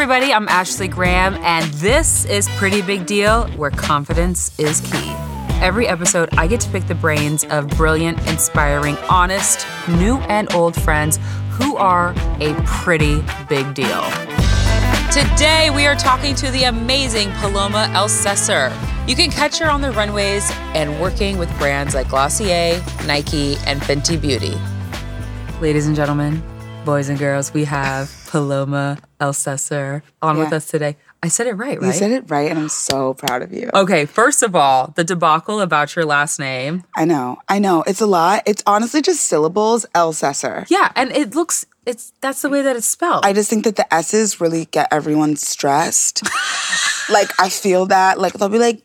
everybody, I'm Ashley Graham, and this is Pretty Big Deal, where confidence is key. Every episode, I get to pick the brains of brilliant, inspiring, honest, new and old friends who are a pretty big deal. Today, we are talking to the amazing Paloma Elsesser. You can catch her on the runways and working with brands like Glossier, Nike, and Fenty Beauty. Ladies and gentlemen, boys and girls, we have Paloma Elsesser on with us today. I said it right, right? You said it right, and I'm so proud of you. Okay, first of all, the debacle about your last name. I know, I know. It's a lot. It's honestly just syllables, Elsesser. Yeah, and it looks it's that's the way that it's spelled. I just think that the S's really get everyone stressed. like, I feel that. Like, they'll be like,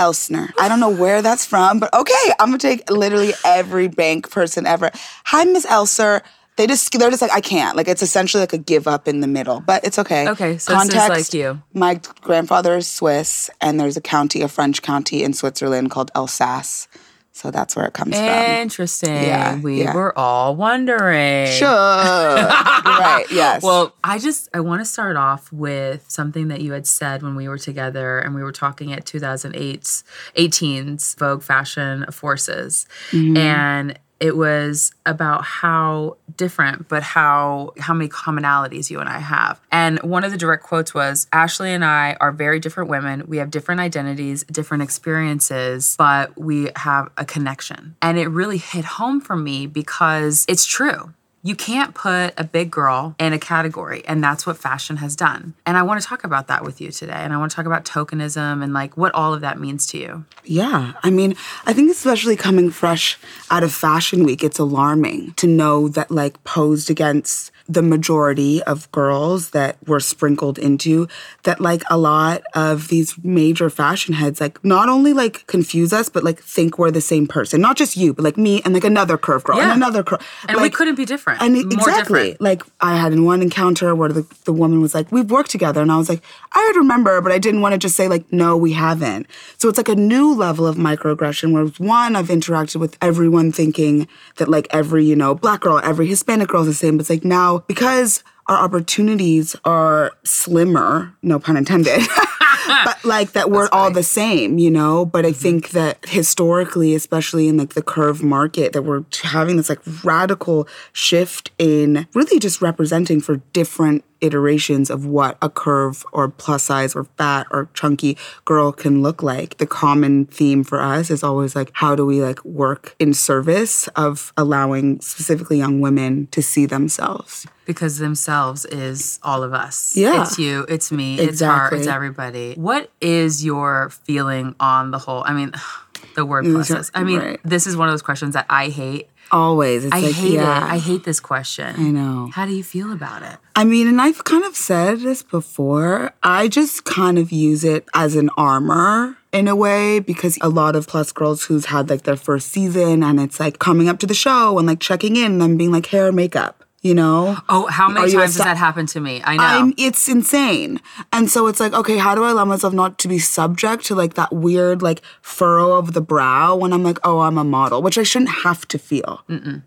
Elsner. I don't know where that's from, but okay, I'm gonna take literally every bank person ever. Hi, Miss Elser. They just they're just like I can't. Like it's essentially like a give up in the middle, but it's okay. Okay, so is like you. My grandfather is Swiss, and there's a county, a French county in Switzerland called Alsace. So that's where it comes from. Interesting. Yeah, we yeah. were all wondering. Sure. right. Yes. Well, I just I want to start off with something that you had said when we were together and we were talking at 2008's 18's Vogue Fashion Forces. Mm-hmm. And it was about how different but how how many commonalities you and I have. And one of the direct quotes was Ashley and I are very different women. We have different identities, different experiences, but we have a connection. And it really hit home for me because it's true. You can't put a big girl in a category, and that's what fashion has done. And I want to talk about that with you today. And I want to talk about tokenism and like what all of that means to you. Yeah, I mean, I think especially coming fresh out of Fashion Week, it's alarming to know that, like, posed against the majority of girls that were sprinkled into, that, like, a lot of these major fashion heads, like, not only, like, confuse us, but, like, think we're the same person. Not just you, but, like, me and, like, another curve girl Yeah. and another curve. And we couldn't be different. and more exactly. different. Like I had in one encounter where the, the woman was like, We've worked together. And I was like, I would remember, but I didn't want to just say, like, no, we haven't. So it's like a new level of microaggression where one, I've interacted with everyone thinking that like every, you know, black girl, every Hispanic girl is the same. But it's like now because our opportunities are slimmer, no pun intended. but like that we're all the same, you know. But I mm-hmm. think that historically, especially in like the curve market, that we're having this like radical shift in really just representing for different iterations of what a curve or plus size or fat or chunky girl can look like. The common theme for us is always like how do we like work in service of allowing specifically young women to see themselves. because themselves is all of us. Yeah. It's you, it's me, it's her, it's everybody. What is your feeling on the whole? I mean, the word process. I mean, right. this is one of those questions that I hate. Always. It's I like, hate yeah. it. I hate this question. I know. How do you feel about it? I mean, and I've kind of said this before. I just kind of use it as an armor in a way because a lot of plus girls who's had like their first season and it's like coming up to the show and like checking in and then being like hair, makeup, you know? Oh, how many times has that happened to me? I know. I'm, it's insane. And so it's like, okay, how do I allow myself not to be subject to like that weird like furrow of the brow when I'm like, oh, I'm a model, which I shouldn't have to feel.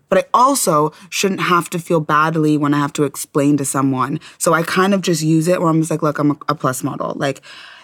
But I also shouldn't have to feel badly when I have to explain to someone. So I kind of just use it where I'm just like, look, I'm a, a plus model. Like,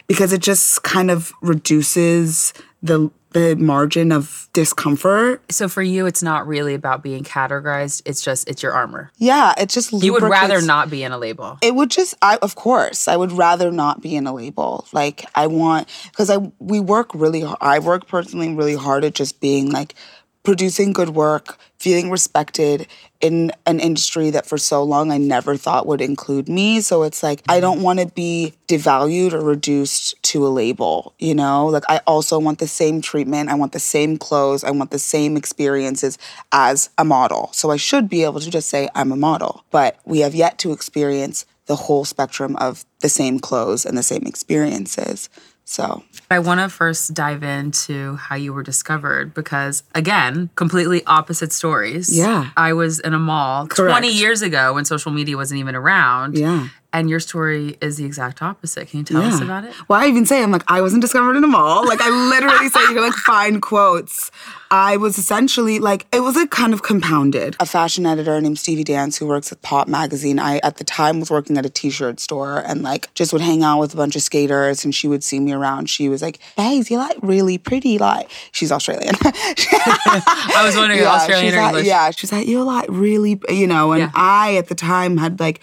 because it just kind of reduces the the margin of discomfort. so for you, it's not really about being categorized. It's just it's your armor. Yeah, it just You would rather not be in a label. it would just i of course i would rather not be in a label like i want because i we work really hard i work personally really hard at just being like producing good work feeling respected in an industry that for so long i never thought would include me. So it's like i mm-hmm. don't want to be devalued or reduced to a label you know? Like i also want the same treatment. I want the same clothes. I want the same experiences as a model. So i should be able to just say i'm a model but we have yet to experience the whole spectrum of the same clothes and the same experiences so I want to first dive into how you were discovered because, again, completely opposite stories. Yeah. I was in a mall 20 years ago when social media wasn't even around. Yeah. And your story is the exact opposite. Can you tell us about it? Well, I even say I'm like I wasn't discovered in a mall. Like I literally say you can like find quotes. I was essentially like it was like kind of compounded. A fashion editor named Stevie Dance who works at Pop magazine. I at the time was working at a t-shirt store and like just would hang out with a bunch of skaters and she would see me around. She was like, "Hey, you're like really pretty like." She's Australian. I was wondering yeah, Australian she's or like, English. Yeah, she's like, you're like really, you know, and Yeah. I at the time had like,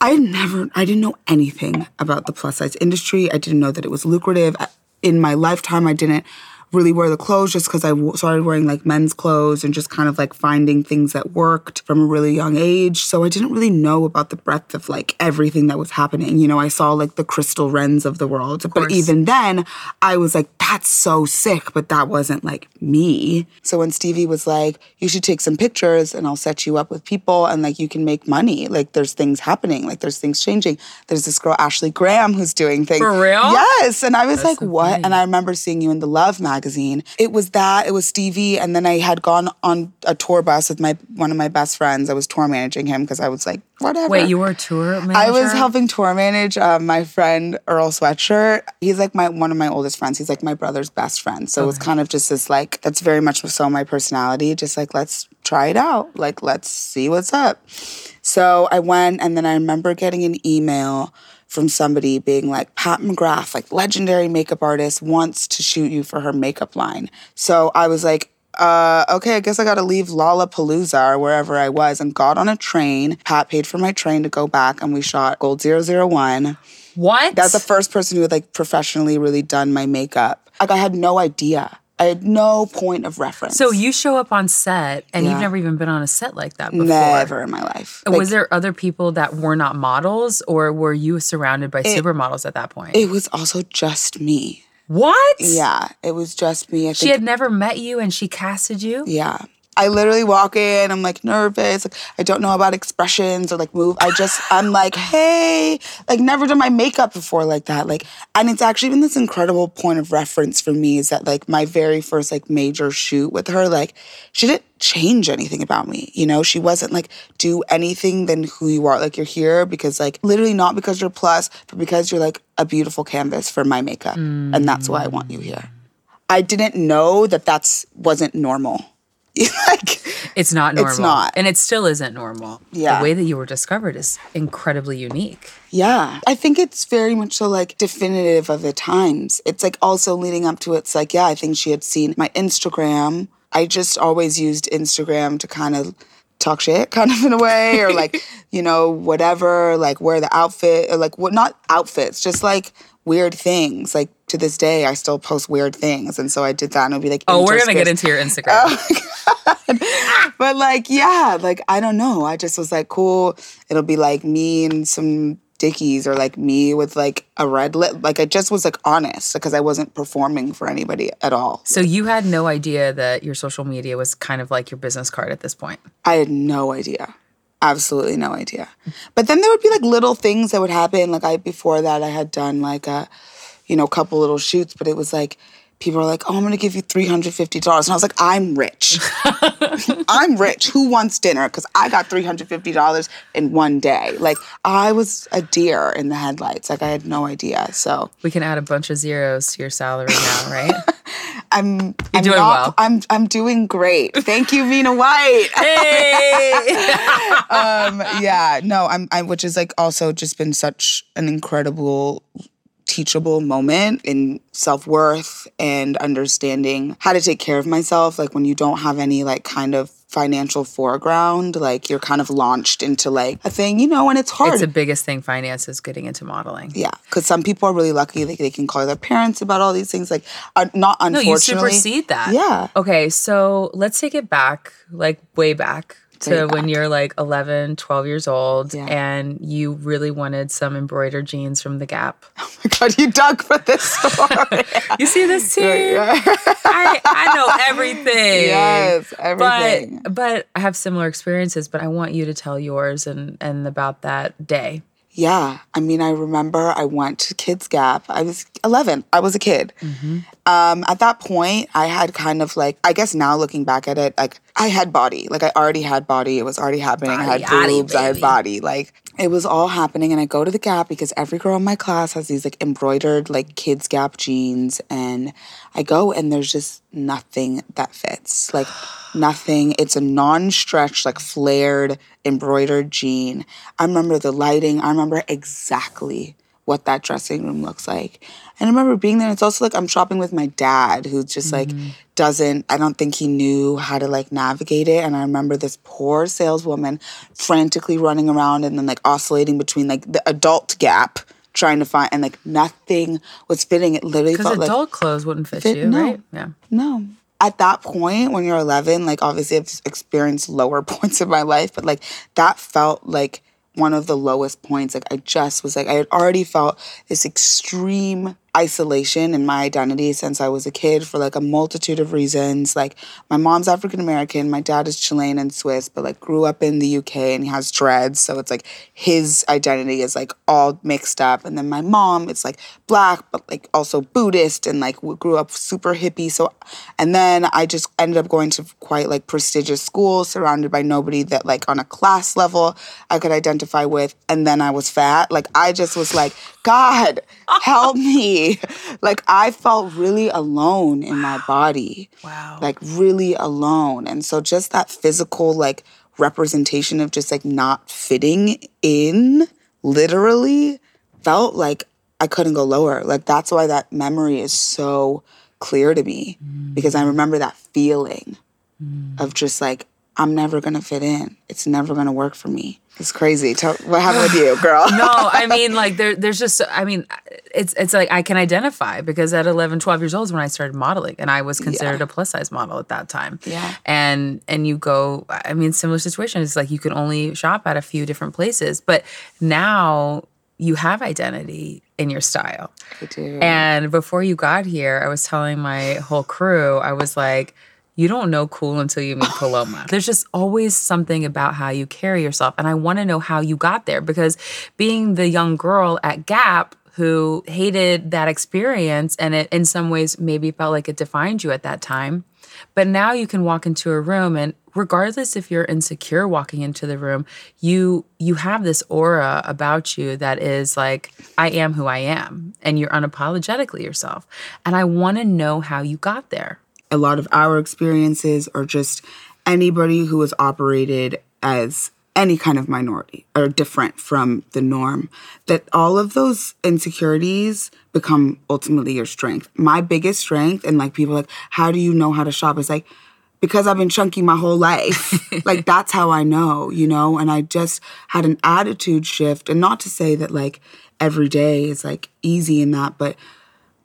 I never, I didn't know anything about the plus size industry. I didn't know that it was lucrative. In my lifetime, I didn't really wear the clothes just because I w- started wearing like men's clothes and just kind of like finding things that worked from a really young age. So I didn't really know about the breadth of like everything that was happening. You know, I saw like the Crystal Renns of the world. But even then, I was like, that's so sick, but that wasn't like me. So when Stevie was like, you should take some pictures and I'll set you up with people and like you can make money. Like there's things happening, like there's things changing. There's this girl, Ashley Graham, who's doing things. For real? Yes. And I was like, so what? funny. And I remember seeing you in the Love magazine. It was that, it was Stevie. And then I had gone on a tour bus with my one of my best friends. I was tour managing him because I was like, whatever. Wait, you were a tour manager? I was helping tour manage uh, my friend Earl Sweatshirt. He's like my one of my oldest friends. He's like my brother's best friend. So it's kind of just this like that's very much so my personality. Just like let's try it out. Like let's see what's up. So I went and then I remember getting an email from somebody being like Pat McGrath, like legendary makeup artist, wants to shoot you for her makeup line. So I was like, uh, okay, I guess I gotta leave Lollapalooza or wherever I was and got on a train. Pat paid for my train to go back and we shot Gold 001. What? That's the first person who had like professionally really done my makeup. Like I had no idea. I had no point of reference. so you show up on set and you've never even been on a set like that before. never in my life. was there other people that were not models or were you surrounded by supermodels at that point? it was also just me. what? Yeah, it was just me. I She had never met you and she casted you? Yeah. I literally walk in, I'm like nervous, like I don't know about expressions or like move. I just I'm like, hey, like never done my makeup before like that. Like and it's actually been this incredible point of reference for me is that like my very first like major shoot with her, like she didn't change anything about me. You know, she wasn't like do anything than who you are. Like you're here because like literally not because you're plus, but because you're like a beautiful canvas for my makeup. And that's why I want you here. I didn't know that that's wasn't normal. like It's not normal. not. And it still isn't normal. Yeah. The way that you were discovered is incredibly unique. yeah i think it's very much so like definitive of the times it's like also leading up to it's like yeah i think she had seen my instagram i just always used instagram to kind of talk shit kind of in a way or like you know whatever like wear the outfit or like what not outfits just like weird things like to this day i still post weird things and so i did that and it'll be like Oh, we're gonna get into your Instagram. Oh, but like, yeah, like I don't know. I just was like, cool. It'll be like me and some dickies, or like me with like a red lip. Like I just was like honest because I wasn't performing for anybody at all. so you had no idea that your social media was kind of like your business card at this point. I had no idea. Absolutely no idea. But then there would be like little things that would happen. Like I before that I had done like a, you know, a couple little shoots, but it was like people were like, "Oh, I'm gonna give you three hundred fifty dollars," and I was like, "I'm rich. I'm rich. Who wants dinner? Because I got three hundred fifty dollars in one day. Like I was a deer in the headlights. Like I had no idea. So We can add a bunch of zeros to your salary now, right? I'm I'm doing not- well. I'm I'm doing great. Thank you, Mina White. hey! um, yeah, no, I'm, I, which is like also just been such an incredible teachable moment in self-worth and understanding how to take care of myself like when you don't have any like kind of financial foreground like you're kind of launched into like a thing you know and it's hard it's the biggest thing finance is getting into modeling. yeah because some people are really lucky like they can call their parents about all these things like uh, not unfortunately. No, you supersede that. yeah Okay, so let's take it back, like way back to when you're like 11, 12 years old Yeah. and you really wanted some embroidered jeans from The Gap. oh my god you dug for this story You see this too? I, I know everything. yes everything But but I have similar experiences, but I want you to tell yours and and about that day. Yeah. I mean, I remember I went to Kids Gap. I was 11. I was a kid. Mm-hmm. Um, at that point, I had kind of like, I guess now looking back at it, like I had body. Like I already had body. It was already happening. I had boobs. I had body. Like, it was all happening and I go to the Gap because every girl in my class has these like embroidered like kids Gap jeans and I go and there's just nothing that fits. Like nothing. It's a non-stretch like flared embroidered jean. I remember the lighting. I remember exactly what that dressing room looks like. And I remember being there. It's also like I'm shopping with my dad, who just like mm-hmm. doesn't. I don't think he knew how to like navigate it. And I remember this poor saleswoman frantically running around and then like oscillating between like the adult Gap, trying to find and like nothing was fitting. It literally felt like adult clothes wouldn't fit, fit- you, no. right? Yeah. no. At that point, when you're 11, like obviously I've experienced lower points of my life, but like that felt like one of the lowest points. Like I just was like, I had already felt this extreme isolation in my identity since I was a kid for like a multitude of reasons. Like my mom's African American, my dad is Chilean and Swiss, but like grew up in the UK and he has dreads. So it's like his identity is like all mixed up. And then my mom, it's like black, but like also Buddhist and like grew up super hippie. So, and then I just ended up going to quite like prestigious schools surrounded by nobody that like on a class level I could identify with. And then I was fat. Like I just was like, God, help me. Like I felt really alone in my body. Wow. Like really alone. And so just that physical like representation of just like not fitting in literally felt like I couldn't go lower. Like that's why that memory is so clear to me because I mm. remember that feeling mm. of just like I'm never gonna fit in. It's never gonna work for me. It's crazy. Tell, what happened with you, girl? no, I mean like there there's just I mean it's it's like I can identify because at 11 12 years old is when I started modeling and I was considered a plus size model at that time. Yeah. And and you go I mean similar situation it's like you can only shop at a few different places but now you have identity in your style. I do. And before you got here, I was telling my whole crew, I was like, you don't know cool until you meet Paloma. There's just always something about how you carry yourself. And I want to know how you got there because being the young girl at Gap who hated that experience and it in some ways maybe felt like it defined you at that time. But now you can walk into a room and regardless if you're insecure walking into the room, you you have this aura about you that is like I am who I am and you're unapologetically yourself. And I want to know how you got there. A lot of our experiences or just anybody who has operated as any kind of minority or different from the norm that all of those insecurities become ultimately your strength my biggest strength and like people are like how do you know how to shop it's like because I've been chunky my whole life. like that's how I know, you know? And I just had an attitude shift. And not to say that like every day is like easy in that, but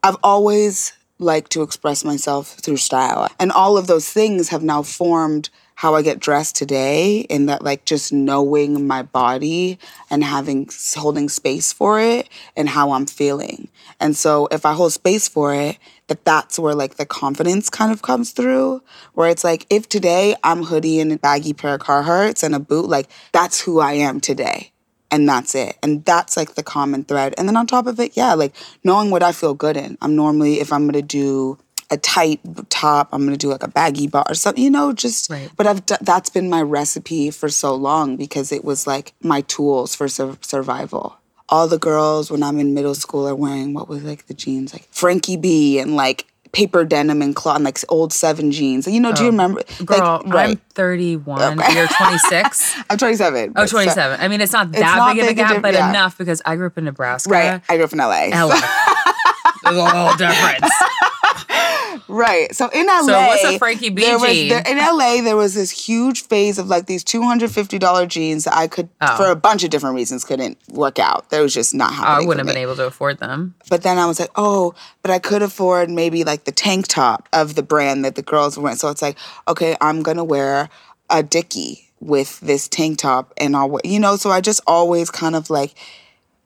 I've always liked to express myself through style. And all of those things have now formed how I get dressed today in that like just knowing my body and having holding space for it and how I'm feeling. And so if I hold space for it, that that's where like the confidence kind of comes through where it's like if today I'm hoodie and a baggy pair of Carhartts and a boot like that's who I am today and that's it. And that's like the common thread. And then on top of it, yeah, like knowing what I feel good in. I'm normally, if I'm gonna do a tight top, I'm gonna do like a baggy bar or something, you know, just, Right. but I've, d- that's been my recipe for so long because it was like my tools for sur- survival. All the girls when I'm in middle school are wearing what was like the jeans, like Frankie B and like paper denim and cloth, and like old seven jeans. You know, do you oh. remember? Girl, like, right. I'm 31. You're 26. I'm 27. Oh, but so- 27. I mean, it's not that not big of a gap, but yeah. enough because I grew up in Nebraska. Right. I grew up in LA. Hello. There's a whole difference. Right. So in LA, So what's a Frankie B there was, there, in LA, there was this huge phase of like these two hundred fifty dollar jeans that I could, Oh. for a bunch of different reasons, couldn't work out. That was just not how oh, I wouldn't have been able to afford them. But then I was like, oh, but I could afford maybe like the tank top of the brand that the girls were wearing. So it's like, okay, I'm gonna wear a Dickie with this tank top, and I'll, you know. So I just always kind of like.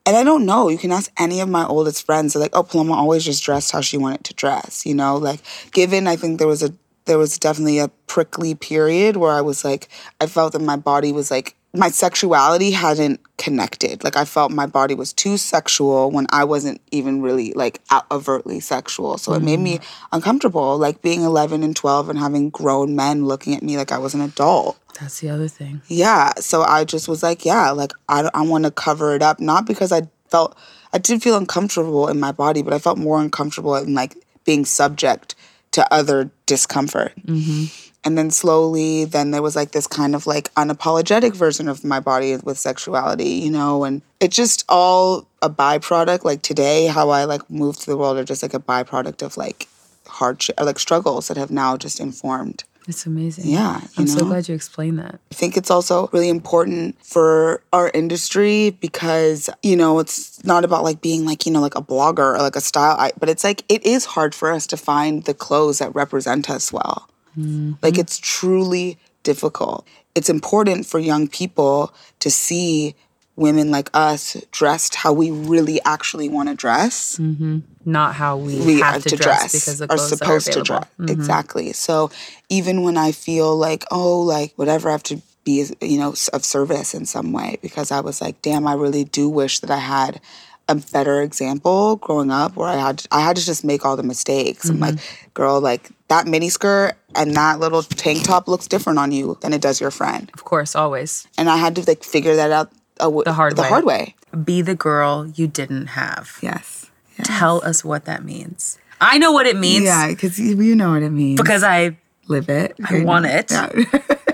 And I don't know. You can ask any of my oldest friends. They're like, "Oh, Paloma always just dressed how she wanted to dress." You know, like given I think there was a there was definitely a prickly period where I was like, I felt that my body was like my sexuality hadn't connected. Like I felt my body was too sexual when I wasn't even really like overtly sexual. So it made me mm. uncomfortable, like being 11 and 12 and having grown men looking at me like I was an adult. That's the other thing. Yeah. So I just was like, yeah, like I, I want to cover it up. Not because I felt, I did feel uncomfortable in my body, but I felt more uncomfortable in like being subject to other discomfort. Mm-hmm. And then slowly, then there was like this kind of like unapologetic version of my body with sexuality, you know, and it's just all a byproduct. Like today, how I like move to the world are just like a byproduct of like hardship or like struggles that have now just informed. It's amazing. Yeah, I'm so glad you explained that. I think it's also really important for our industry because, you know, it's not about like being like, you know, like a blogger or like a style, but it's like, it is hard for us to find the clothes that represent us well. Mm-hmm. Like, it's truly difficult. It's important for young people to see women like us dressed how we really actually want to dress mm-hmm. Not how we, we have have to, to dress, dress, because the are supposed are to dress. Mm-hmm. Exactly. So even when i feel like oh like whatever i have to be you know of service in some way because i was like damn i really do wish that i had a better example growing up where i had i had to just make all the mistakes. I'm like mm-hmm. girl like that mini skirt and that little tank top looks different on you than it does your friend. Of course, always. and i had to like figure that out The hard the way. hard way Be the girl you didn't have. yes Tell us what that means. I know what it means yeah because you, you know what it means because I live it. I want it. Yeah.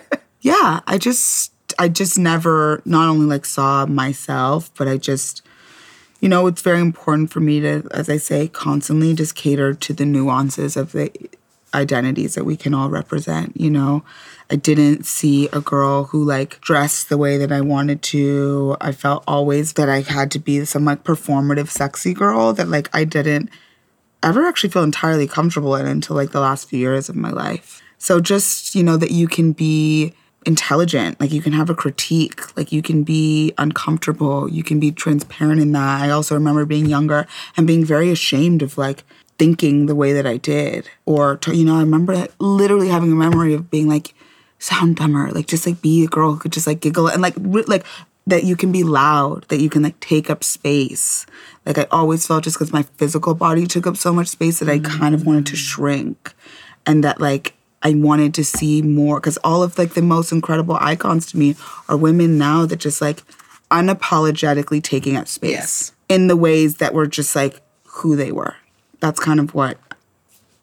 yeah, I just I just never not only like saw myself, but I just you know, it's very important for me to as I say constantly just cater to the nuances of the identities that we can all represent, you know. I didn't see a girl who like dressed the way that I wanted to. I felt always that I had to be some like performative sexy girl that like I didn't ever actually feel entirely comfortable in until like the last few years of my life. So just, you know, that you can be intelligent, like you can have a critique, like you can be uncomfortable, you can be transparent in that. I also remember being younger and being very ashamed of like thinking the way that I did. Or, to, you know, I remember literally having a memory of being like, sound dumber, like just like be a girl who could just like giggle and like, re- like, that you can be loud, that you can like take up space. Like I always felt just because my physical body took up so much space that I mm. kind of wanted to shrink. And that like I wanted to see more because all of like the most incredible icons to me are women now that just like unapologetically taking up space Yes. in the ways that were just like who they were. That's kind of what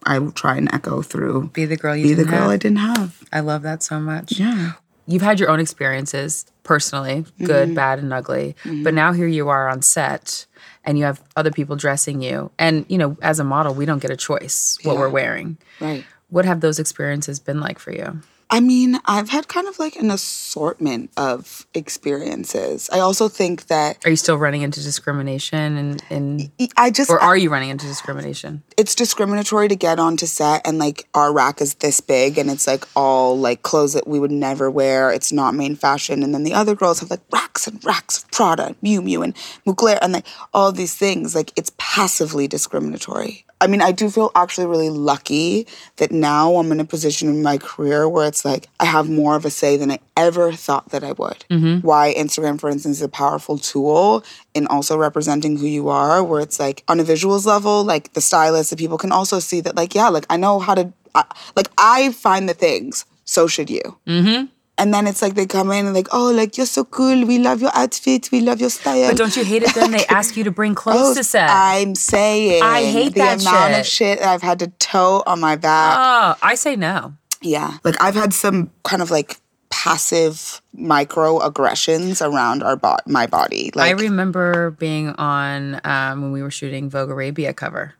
I will try and echo through. be the girl you Be the didn't girl have. I didn't have. I love that so much. Yeah. You've had your own experiences personally, good, mm-hmm. bad, and ugly. Mm-hmm. But now here you are on set and you have other people dressing you. And, you know, as a model, we don't get a choice what we're wearing. Right. What have those experiences been like for you? I mean, I've had kind of like an assortment of experiences. I also think that Are you still running into discrimination and, and I just or are you running into discrimination? it's discriminatory to get onto set and like our rack is this big and it's like all like clothes that we would never wear. It's not main fashion. And then the other girls have like racks and racks of Prada, Miu Miu, and Mugler, and like all these things. Like it's passively discriminatory. I mean, I do feel actually really lucky that now I'm in a position in my career where it's like I have more of a say than I ever thought that I would. Why Instagram, for instance, is a powerful tool in also representing who you are, where it's like on a visuals level, like the stylist, the people can also see that, like, yeah, like I know how to, I, like, I find the things, so should you. Mm-hmm. And then it's like they come in and like, oh, like you're so cool. We love your outfit. We love your style. But don't you hate it then? They ask you to bring clothes to set. I'm saying I hate the that amount shit. of shit that I've had to tote on my back. oh, I say no. Yeah. Like I've had some kind of like passive microaggressions around our bo- my body. I remember being on um, when we were shooting Vogue Arabia cover.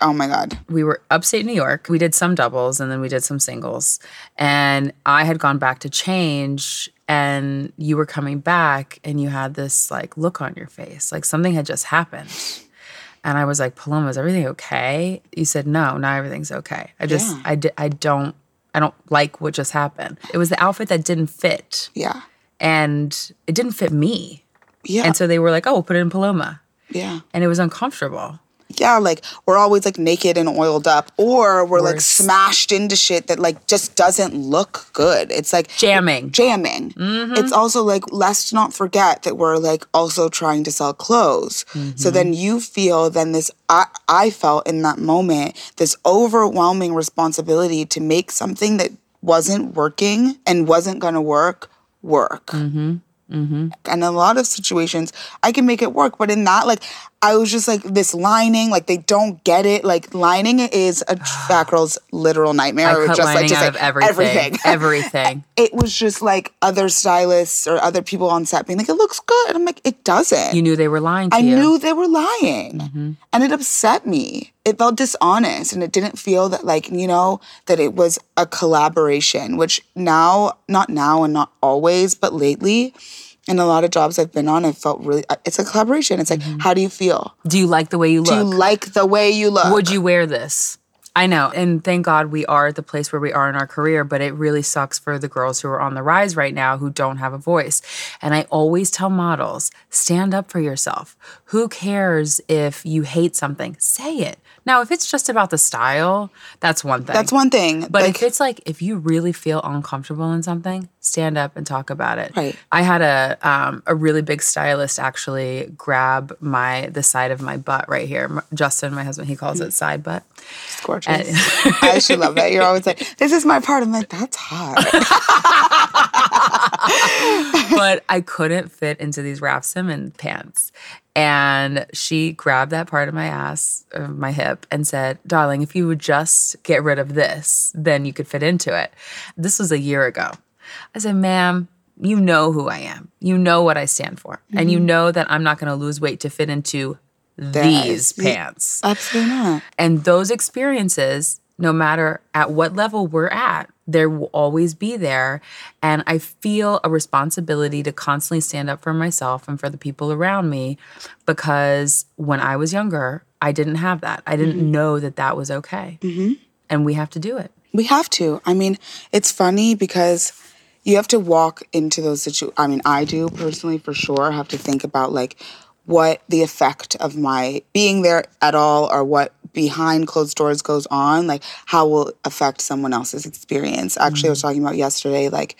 oh my god. we were upstate New York. We did some doubles and then we did some singles. And I had gone back to change and you were coming back and you had this like look on your face, like something had just happened. And I was like, Paloma, is everything okay? You said, no, not everything's okay. I just, Yeah. I, di- I don't, I don't like what just happened. It was the outfit that didn't fit Yeah. and it didn't fit me. Yeah. And so they were like, oh, we'll put it in Paloma. yeah. And it was uncomfortable. Yeah, like we're always like naked and oiled up or we're like smashed into shit that like just doesn't look good. It's like Jamming. jamming. Mm-hmm. It's also like let's not forget that we're like also trying to sell clothes. So mm-hmm. then you feel then this I I felt in that moment this overwhelming responsibility to make something that wasn't working and wasn't gonna work work. Mm-hmm. And a lot of situations, I can make it work. But in that, like, I was just like, this lining, like, they don't get it. Like, lining is a fat girl's literal nightmare. I It was cut just lining like, just out like, of everything. everything. Everything. it was just like other stylists or other people on set being like, it looks good. I'm like, it doesn't. you knew they were lying to I you. knew they were lying. Mm-hmm. And it upset me. It felt dishonest and it didn't feel that like, you know, that it was a collaboration, which now, not now and not always, but lately, in a lot of jobs I've been on, I felt really uh, it's a collaboration. It's like, how do you feel? Do you like the way you look? Do you like the way you look? Would you wear this? I know. And thank God we are at the place where we are in our career, but it really sucks for the girls who are on the rise right now who don't have a voice. And I always tell models stand up for yourself. Who cares if you hate something? Say it. Now, if it's just about the style, that's one thing. That's one thing. But like, if it's like if you really feel uncomfortable in something, stand up and talk about it. Right. I had a um, a really big stylist actually grab my the side of my butt right here. Justin, my husband, he calls it side butt. it's gorgeous. I actually love that. You're always like, this is my part. I'm like, that's hot. but I couldn't fit into these Raf Simons pants. And she grabbed that part of my ass, of my hip, and said, Darling, if you would just get rid of this, then you could fit into it. This was a year ago. I said, Ma'am, you know who I am. You know what I stand for. And you mm-hmm. know that I'm not going to lose weight to fit into these Yeah. pants. Absolutely not. And those experiences, no matter at what level we're at, there will always be there. And I feel a responsibility to constantly stand up for myself and for the people around me because when I was younger, I didn't have that. I didn't mm-hmm. know that that was okay. Mm-hmm. And we have to do it. We have to. I mean, it's funny because you have to walk into those situations. I mean, I do personally for sure have to think about like what the effect of my being there at all or what behind closed doors goes on, like how will it affect someone else's experience. Actually, I was mm. talking about yesterday, like,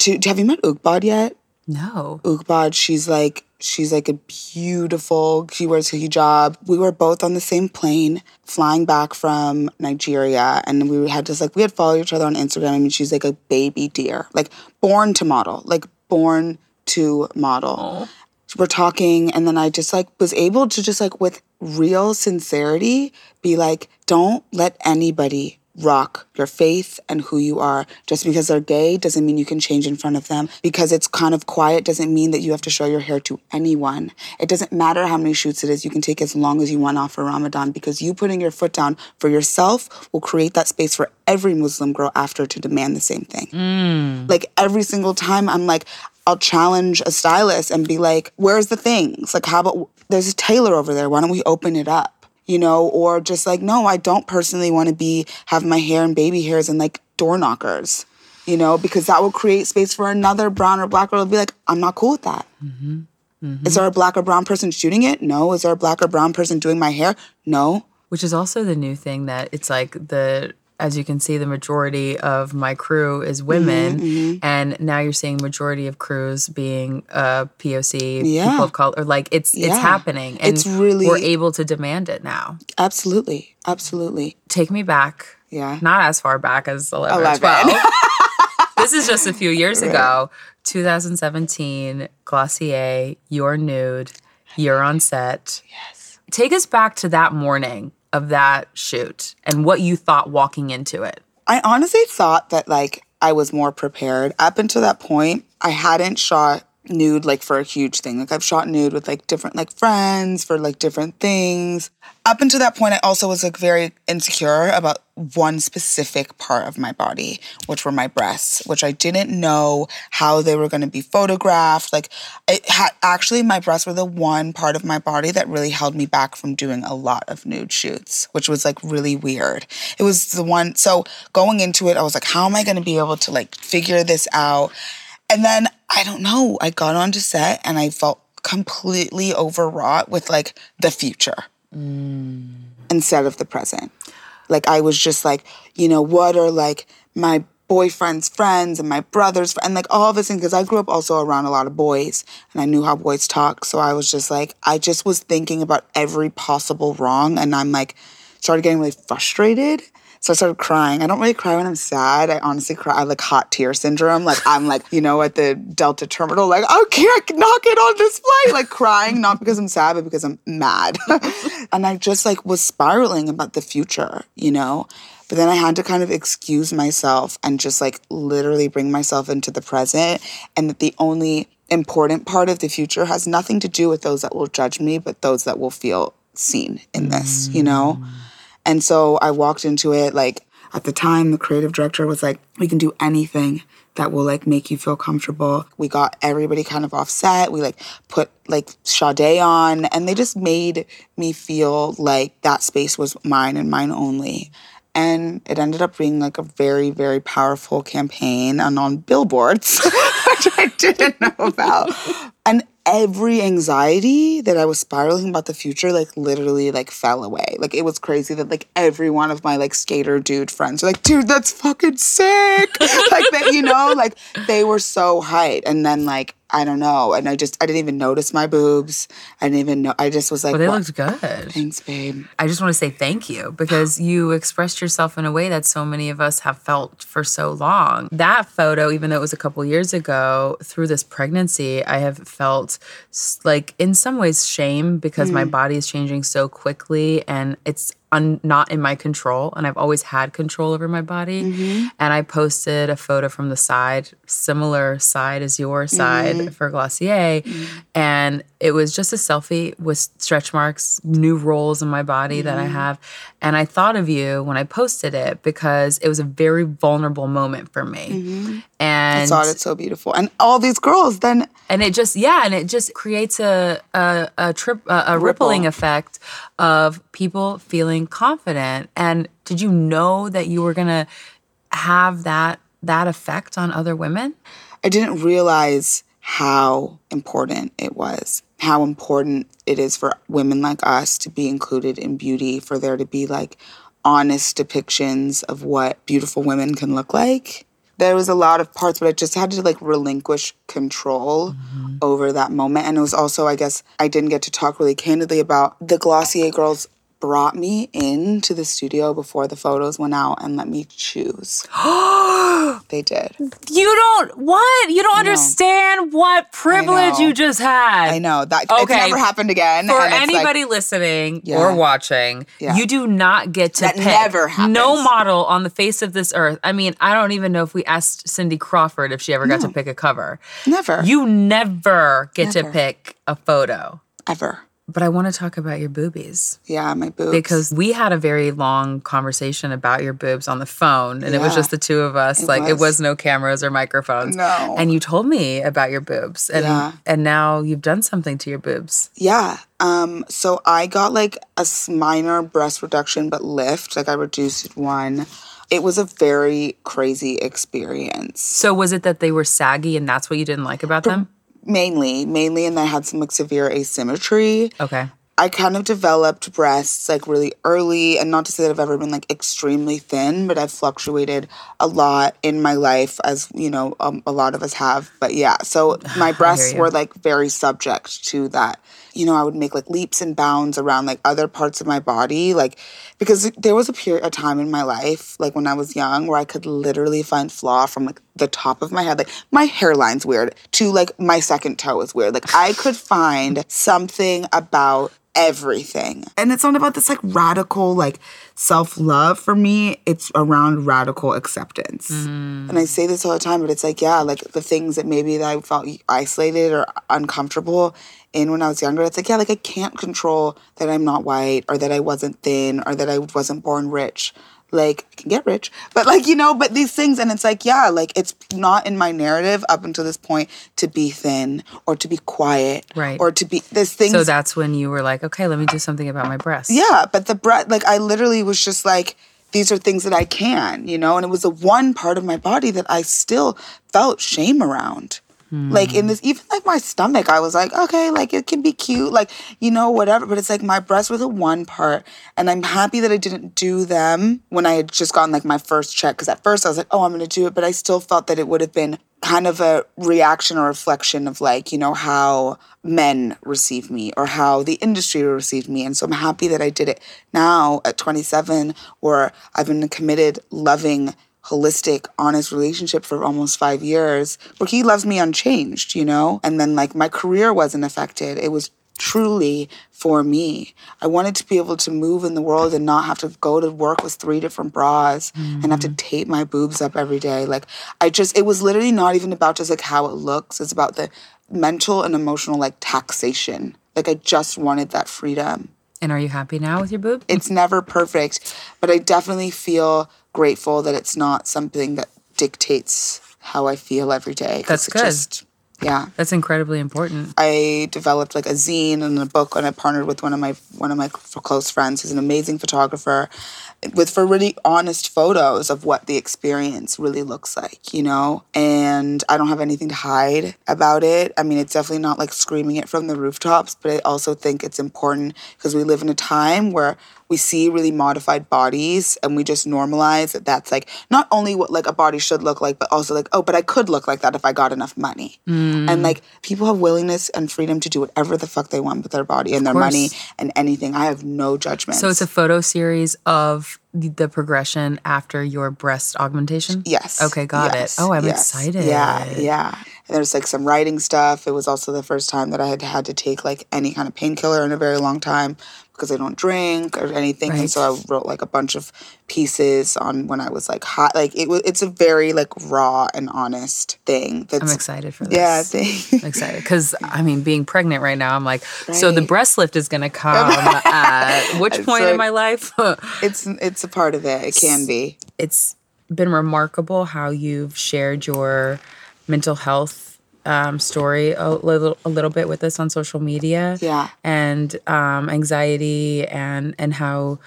to, have you met Ugbad yet? No. Ugbad, she's like she's like a beautiful. She wears a hijab. We were both on the same plane flying back from Nigeria, and we had just like we had followed each other on Instagram. I mean, she's like a baby deer, like born to model, like born to model. We're talking, and then I just like was able to just like with real sincerity be like, don't let anybody rock your faith and who you are. Just because they're gay doesn't mean you can change in front of them. Because it's kind of quiet doesn't mean that you have to show your hair to anyone. It doesn't matter how many shoots it is. You can take as long as you want off for Ramadan because you putting your foot down for yourself will create that space for every Muslim girl after to demand the same thing. Mm. Like every single time I'm like, I'll challenge a stylist and be like, where's the things? Like, how about there's a tailor over there? Why don't we open it up? You know, or just like, no, I don't personally want to be have my hair and baby hairs and like door knockers, you know, because that will create space for another brown or black girl to be like, I'm not cool with that. Mm-hmm. Mm-hmm. Is there a black or brown person shooting it? No. Is there a black or brown person doing my hair? No. Which is also the new thing that it's like the as you can see, the majority of my crew is women, Mm-hmm, and now you're seeing majority of crews being uh, POC, Yeah. people of color. Like it's it's happening, and It's really- we're able to demand it now. Absolutely. Absolutely. Take me back, Yeah. not as far back as 11, or 11. 12. this is just a few years ago, 2017. Glossier, you're nude, you're on set. Yes. Take us back to that morning of that shoot and what you thought walking into it. I honestly thought that like I was more prepared. Up until that point, I hadn't shot nude like for a huge thing. Like I've shot nude with like different like friends for like different things. Up until that point, I also was like very insecure about one specific part of my body, which were my breasts, which I didn't know how they were going to be photographed. Like it had actually my breasts were the one part of my body that really held me back from doing a lot of nude shoots, which was like really weird. It was the one so going into it, I was like, how am I going to be able to like figure this out? And then I don't know, I got onto set and I felt completely overwrought with like the future mm. instead of the present. Like I was just like, you know, what are like my boyfriend's friends and my brother's and like all this thing because I grew up also around a lot of boys and I knew how boys talk. So I was just like, I just was thinking about every possible wrong and I'm like started getting really frustrated So I started crying. I don't really cry when I'm sad. I honestly cry. I like hot tear syndrome. Like I'm like, you know, at the Delta terminal, like, oh, I can't knock it on this flight. Like crying, not because I'm sad, but because I'm mad. and I just like was spiraling about the future, you know? But then I had to kind of excuse myself and just like literally bring myself into the present. And that the only important part of the future has nothing to do with those that will judge me, but those that will feel seen in this, you know? Mm. And so I walked into it like at the time, the creative director was like, we can do anything that will like make you feel comfortable. We got everybody kind of offset. We like put like Sade on, and they just made me feel like that space was mine and mine only. And it ended up being like a very, very powerful campaign and on billboards, which I didn't know about. And every anxiety that I was spiraling about the future, like literally like fell away. Like it was crazy that like every one of my like skater dude friends were like, dude, that's fucking sick. like that, you know, like they were so hyped. And then like I don't know. And I just, I didn't even notice my boobs. I didn't even know. I just was like, Well, they looked good. Thanks, babe. I just want to say thank you because you expressed yourself in a way that so many of us have felt for so long. That photo, even though it was a couple years ago, through this pregnancy, I have felt like in some ways shame because my mm. body is changing so quickly and it's un- not in my control. And I've always had control over my body. Mm-hmm. And I posted a photo from the side, similar side as your side mm-hmm. for Glossier. Mm-hmm. And it was just a selfie with stretch marks, new rolls in my body that I have. And I thought of you when I posted it because it was a very vulnerable moment for me. I And thought it's so beautiful. And all these girls then, and it just yeah and it just creates a a, a trip a, a rippling Ripple. effect of people feeling confident and did you know that you were gonna have that that effect on other women I didn't realize how important it was, how important it is for women like us to be included in beauty, for there to be like honest depictions of what beautiful women can look like. There was a lot of parts, but I just had to like relinquish control mm-hmm. over that moment. And it was also, I guess, I didn't get to talk really candidly about the Glossier girls brought me into the studio before the photos went out and let me choose. they did. you don't what you don't understand what privilege you just had I know that it's Okay. never happened again. For and it's like- anybody listening Yeah. or watching, Yeah. you do not get to That pick. never happens. No model on the face of this earth. I mean, I don't even know if we asked Cindy Crawford if she ever got to pick a cover. never, You never get to pick a photo. ever. But I want to talk about your boobies Yeah, my boobs. because we had a very long conversation about your boobs on the phone, and it was just the two of us. like it was. was no cameras or microphones. No. And you told me about your boobs, and Yeah. and now you've done something to your boobs. yeah. Um. So I got like a minor breast reduction, but lift. Like I reduced one. It was a very crazy experience. So was it that they were saggy, and that's what you didn't like about them? Mainly, mainly, and I had some like severe asymmetry. Okay. I kind of developed breasts like really early, and not to say that I've ever been like extremely thin, but I've fluctuated a lot in my life, as you know, um, a lot of us have. But yeah, so my breasts were like very subject to that. You know, I would make like leaps and bounds around like other parts of my body, like because there was a period, a time in my life, like when I was young, where I could literally find flaw from like the top of my head, like my hairline's weird, to like my second toe is weird. Like I could find something about everything. And it's not about this like radical like self-love for me. It's around radical acceptance. Mm. And I say this all the time, but it's like, yeah, like the things that maybe that I felt isolated or uncomfortable in when I was younger, it's like, yeah, like I can't control that I'm not white or that I wasn't thin or that I wasn't born rich. Like I can get rich, but like you know, but these things, and it's like, yeah, like it's not in my narrative up until this point to be thin or to be quiet, Right. Or to be this thing. So that's when you were like, okay, let me do something about my breasts. Yeah, but the breath, like I literally was just like, these are things that I can, you know, and it was the one part of my body that I still felt shame around. Like in this, even like my stomach, I was like, okay, like it can be cute, like, you know, whatever. But it's like my breasts were the one part. And I'm happy that I didn't do them when I had just gotten like my first check. Cause at first I was like, oh, I'm gonna do it. But I still felt that it would have been kind of a reaction or reflection of like, you know, how men receive me or how the industry received me. And so I'm happy that I did it now at 27, where I've been committed, loving, holistic, honest relationship for almost five years, where he loves me unchanged, you know? And then like my career wasn't affected. It was truly for me. I wanted to be able to move in the world and not have to go to work with three different bras mm-hmm. and have to tape my boobs up every day. Like I just it was literally not even about just like how it looks. It's about the mental and emotional like taxation. Like I just wanted that freedom. And are you happy now with your boob? It's never perfect, but I definitely feel grateful that it's not something that dictates how I feel every day. That's good. Just, yeah. That's incredibly important. I developed like a zine and a book and I partnered with one of my one of my close friends who's an amazing photographer with for really honest photos of what the experience really looks like, you know? And I don't have anything to hide about it. I mean, it's definitely not like screaming it from the rooftops, but I also think it's important because we live in a time where we see really modified bodies and we just normalize that that's like not only what like a body should look like but also like oh but i could look like that if i got enough money mm. and like people have willingness and freedom to do whatever the fuck they want with their body and their money and anything i have no judgment so it's a photo series of the progression after your breast augmentation? Yes. Okay got yes. it oh i'm yes. excited. Yeah yeah. And there's like some writing stuff. It was also the first time that i had had to take like any kind of painkiller in a very long time because I don't drink or anything. Right. And so I wrote like a bunch of pieces on when I was like hot. Like it was, it's a very like raw and honest thing. That's, I'm excited for this. Yeah, thank I'm excited because I mean, being pregnant right now, I'm like, right. so the breast lift is gonna come at which point in my life? it's it's a part of it. It can be. It's been remarkable how you've shared your mental health um, story a little a little bit with us on social media. Yeah. And um, anxiety and and how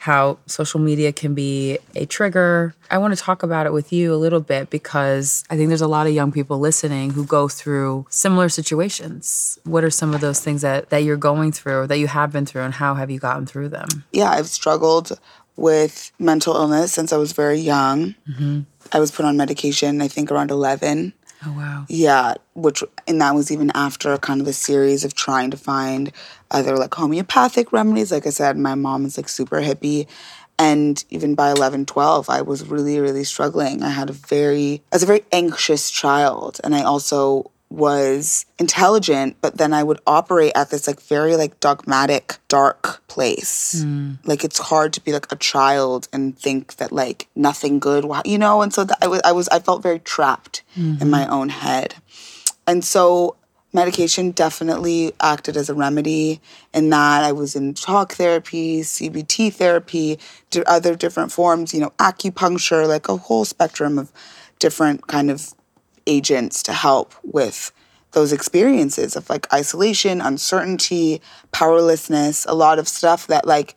how social media can be a trigger. I want to talk about it with you a little bit because I think there's a lot of young people listening who go through similar situations. What are some of those things that, that you're going through, or that you have been through, and how have you gotten through them? Yeah, I've struggled with mental illness since I was very young. Mm-hmm. I was put on medication, I think, around 11. Oh wow. Yeah, which and that was even after kind of a series of trying to find other like homeopathic remedies. Like I said, my mom is like super hippie. And even by 11, 12, I was really, really struggling. I had a very, I was a very anxious child. And I also was intelligent, but then I would operate at this like very like dogmatic, dark place. Mm. Like it's hard to be like a child and think that like nothing good, you know. And so I was, I was, I felt very trapped mm-hmm. in my own head, and so medication definitely acted as a remedy in that I was in talk therapy, CBT therapy, other different forms, you know, acupuncture, like a whole spectrum of different kind of agents to help with those experiences of like isolation, uncertainty, powerlessness, a lot of stuff that like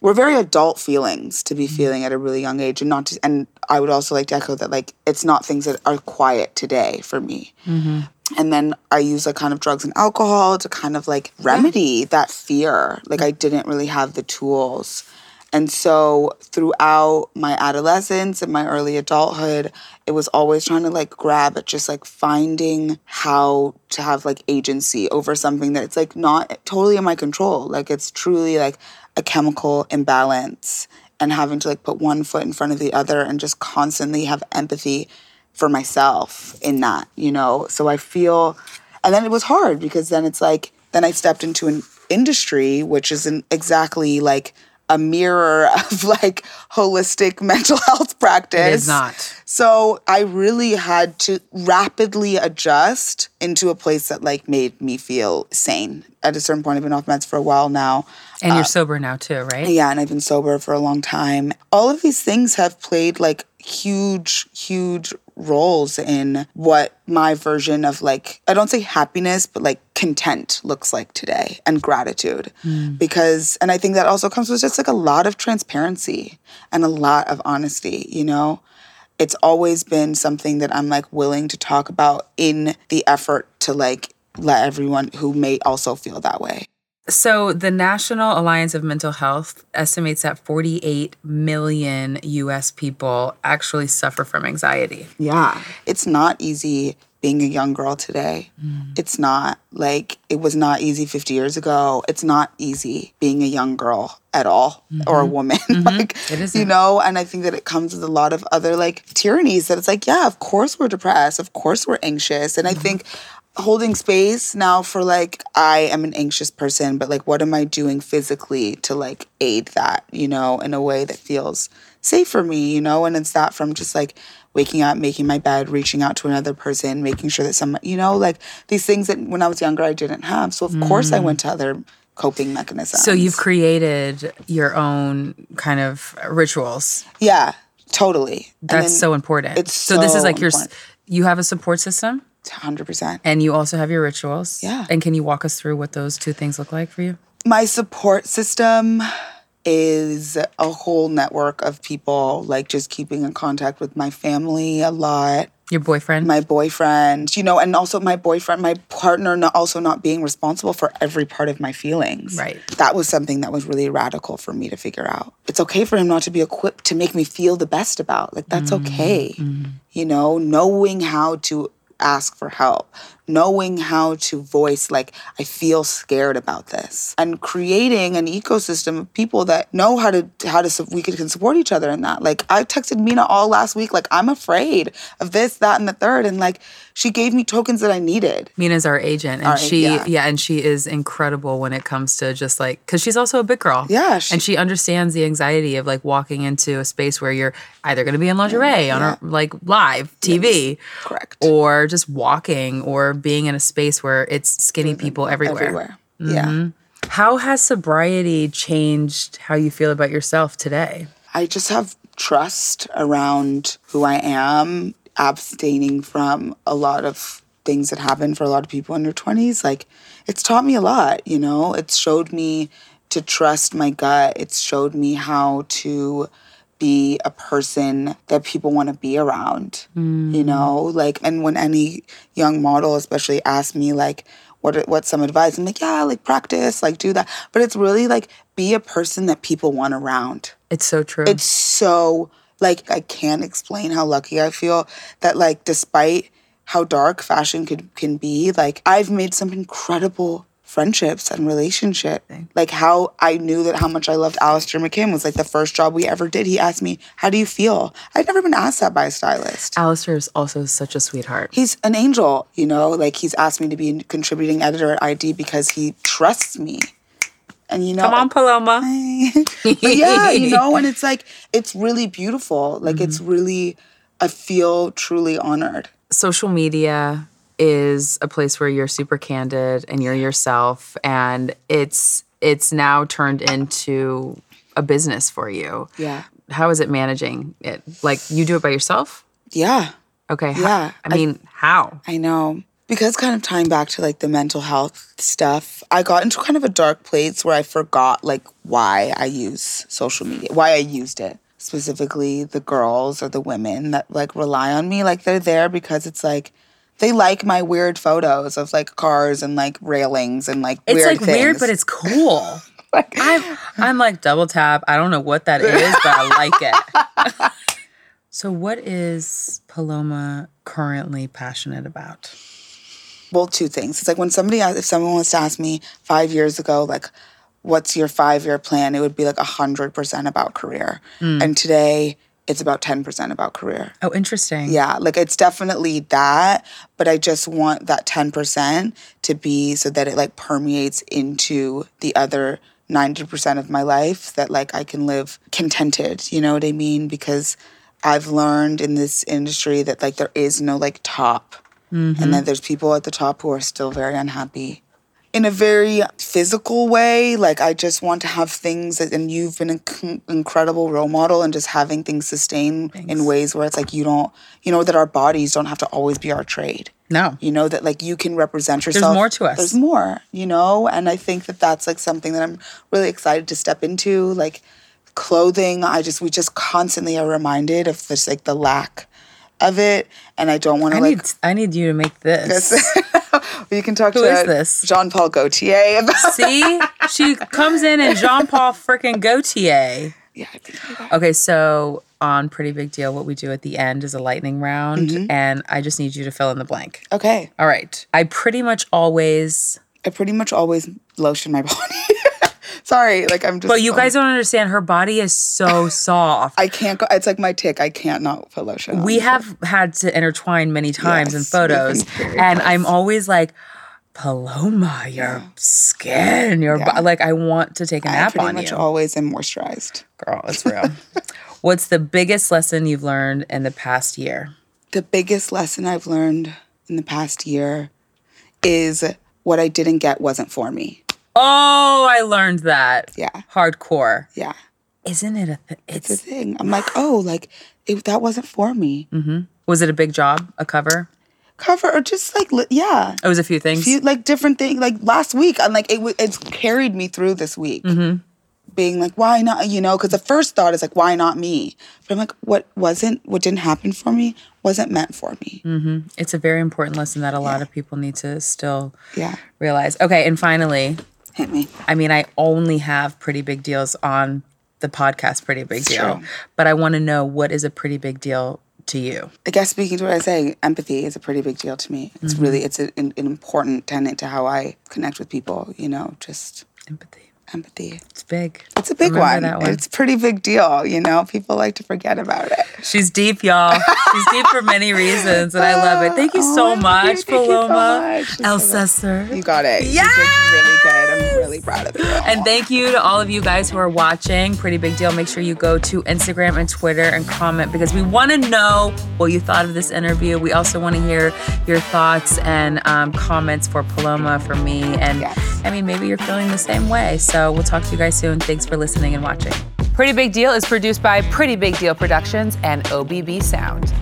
were very adult feelings to be mm-hmm. feeling at a really young age and not to, and I would also like to echo that like it's not things that are quiet today for me. Mm-hmm. And then I use like kind of drugs and alcohol to kind of like remedy yeah. that fear. Like I didn't really have the tools and so throughout my adolescence and my early adulthood, it was always trying to like grab at just like finding how to have like agency over something that it's like not totally in my control. Like it's truly like a chemical imbalance and having to like put one foot in front of the other and just constantly have empathy for myself in that, you know? So I feel, and then it was hard because then it's like, then I stepped into an industry which isn't exactly like a mirror of like holistic mental health practice. It is not. So I really had to rapidly adjust into a place that like made me feel sane. At a certain point, I've been off meds for a while now. And uh, you're sober now too, right? Yeah, and I've been sober for a long time. All of these things have played like huge, huge roles in what my version of like, I don't say happiness, but like content looks like today and gratitude. Mm. Because, and I think that also comes with just like a lot of transparency and a lot of honesty, you know? It's always been something that I'm like willing to talk about in the effort to like let everyone who may also feel that way. So, the National Alliance of Mental Health estimates that 48 million US people actually suffer from anxiety. Yeah. It's not easy being a young girl today. Mm. It's not like it was not easy 50 years ago. It's not easy being a young girl at all or a woman. like, Mm-hmm. It you know, and I think that it comes with a lot of other like tyrannies that it's like, yeah, of course we're depressed. Of course we're anxious. And I think holding space now for like I am an anxious person, but like what am I doing physically to like aid that, you know, in a way that feels safe for me, you know? And it's that from just like waking up, making my bed, reaching out to another person, making sure that someone, you know, like these things that when I was younger I didn't have. So of course I went mm. to other coping mechanisms. So, you've created your own kind of rituals. Yeah, totally. That's so important. it's so, so this is like your, you have a support system 100%. and you also have your rituals. Yeah. And can you walk us through what those two things look like for you? my support system is a whole network of people like just keeping in contact with my family a lot Your boyfriend? my boyfriend you know and also my boyfriend my partner not, also not being responsible for every part of my feelings Right. that was something that was really radical for me to figure out it's okay for him not to be equipped to make me feel the best about like that's mm. okay mm-hmm. you know knowing how to ask for help. Knowing how to voice like i feel scared about this. And creating an ecosystem of people that know how to how to we can support each other in that. Like i texted mina all last week like i'm afraid of this that and the third. And like she gave me tokens that i needed Mina's our agent, and Our- she, yeah. yeah. and she is incredible when it comes to just like, because she's also a big girl. Yeah, she- and she understands the anxiety of like walking into a space where you're either going to be in lingerie on a like live TV, correct or just walking, or being in a space where it's skinny people everywhere. everywhere mm-hmm. yeah How has sobriety changed how you feel about yourself today? I just have trust around who I am, abstaining from a lot of things that happen for a lot of people in their 20s. Like, it's taught me a lot, you know? It's showed me to trust my gut. It's showed me how to be a person that people want to be around, you mm. know? Like, and when any young model, especially, asks me, like, what, what's some advice? I'm like, yeah, like practice, like do that. But it's really like be a person that people want around It's so true. it's so like I can't explain how lucky I feel that like despite how dark fashion could can be, like I've made some incredible friendships and relationship. Like how I knew that how much I loved Alastair McKimm was like the first job we ever did. He asked me, How do you feel? I'd never been asked that by a stylist. Alistair is also such a sweetheart. He's an angel, you know, like he's asked me to be a contributing editor at ID because he trusts me. And you know Come on, Paloma. but yeah, you know, and it's like it's really beautiful. Like it's Mm-hmm. really I feel truly honored. social media is a place where you're super candid and you're yourself and it's it's now turned into a business for you. Yeah. How is it managing it? Like you do it by yourself? Yeah, Okay. Yeah, I mean, how? I know. Because kind of tying back to like the mental health stuff, I got into kind of a dark place where I forgot like why I use social media, why I used it. Specifically the girls or the women that like rely on me. Like they're there because it's like they like my weird photos of like cars and like railings and like It's weird like weird, but it's cool. I'm, I'm like double tap. I don't know what that is, but I like it. so, what is Paloma currently passionate about? Well, two things. It's like when somebody, if someone wants to ask me five years ago, like, what's your five year plan? It would be like 100% about career. Mm. And today, it's about 10% about career. Oh, interesting. Yeah, like it's definitely that, but I just want that 10% to be so that it like permeates into the other 90% of my life that like I can live contented, you know what I mean? Because I've learned in this industry that like there is no like top and then mm-hmm. there's people at the top who are still very unhappy in a very physical way. Like I just want to have things, that, and you've been an inc- incredible role model, and just having things sustain in ways where it's like you don't, you know, that our bodies don't have to always be our trade. No. You know that like you can represent yourself. There's more to us. There's more. You know, and I think that that's like something that I'm really excited to step into. Like clothing, I just we just constantly are reminded of this like the lack of it, and I don't want I to like. need I need you to make this. you can talk Who to is this? Jean Paul Gaultier about See, she comes in and Jean Paul freaking Gaultier. Yeah, I think Okay, so on Pretty Big Deal, what we do at the end is a lightning round, Mm-hmm. and I just need you to fill in the blank. Okay. All right. I pretty much always. I pretty much always lotion my body. Sorry, like I'm just. But you guys um, don't understand. Her body is so soft. I can't go. It's like my tick. I can't not put lotion. on. we have had to intertwine many times in photos, we've been very and close. I'm always like, Paloma, your skin, your bo-" like. I want to take a nap pretty on much you, always am moisturized. girl. It's real. What's the biggest lesson you've learned in the past year? The biggest lesson I've learned in the past year is what I didn't get wasn't for me. Oh, I learned that. Yeah. Hardcore. Yeah, Isn't it a th- it's a thing. I'm like, oh, like it, that wasn't for me. Mm-hmm. was it a big job, a cover? Cover or just like li- yeah, It was a few things. few like different things. Like last week, I'm like it. wa- It's carried me through this week. Being like, why not? You know, because the first thought is like, why not me? But I'm like, what wasn't, what didn't happen for me, wasn't meant for me. Mm-hmm. it's a very important lesson that a lot of people need to still Yeah, realize. Okay, and finally, hit me. I mean, I only have pretty big deals on the podcast, Pretty Big Deal. But I want to know what is a pretty big deal to you? I guess speaking to what I say, empathy is a pretty big deal to me. It's mm-hmm. really, it's a, an, an important tenet to how I connect with people. You know, just Empathy. Empathy. It's big. It's a big one. that one. It's a pretty big deal. You know, people like to forget about it. She's deep, y'all. She's deep for many reasons, and I love it. Thank you Oh, so much, you. Thank you so Paloma. much. El It's so. Cesar. You got it. Did really good. I'm really proud of you. And thank you to all of you guys who are watching. Pretty big deal. Make sure you go to Instagram and Twitter and comment because we want to know what you thought of this interview. We also want to hear your thoughts and um, comments for Paloma, for me. And Yes. I mean, maybe you're feeling the same way. We'll talk to you guys soon. Thanks for listening and watching. Pretty Big Deal is produced by Pretty Big Deal Productions and OBB Sound.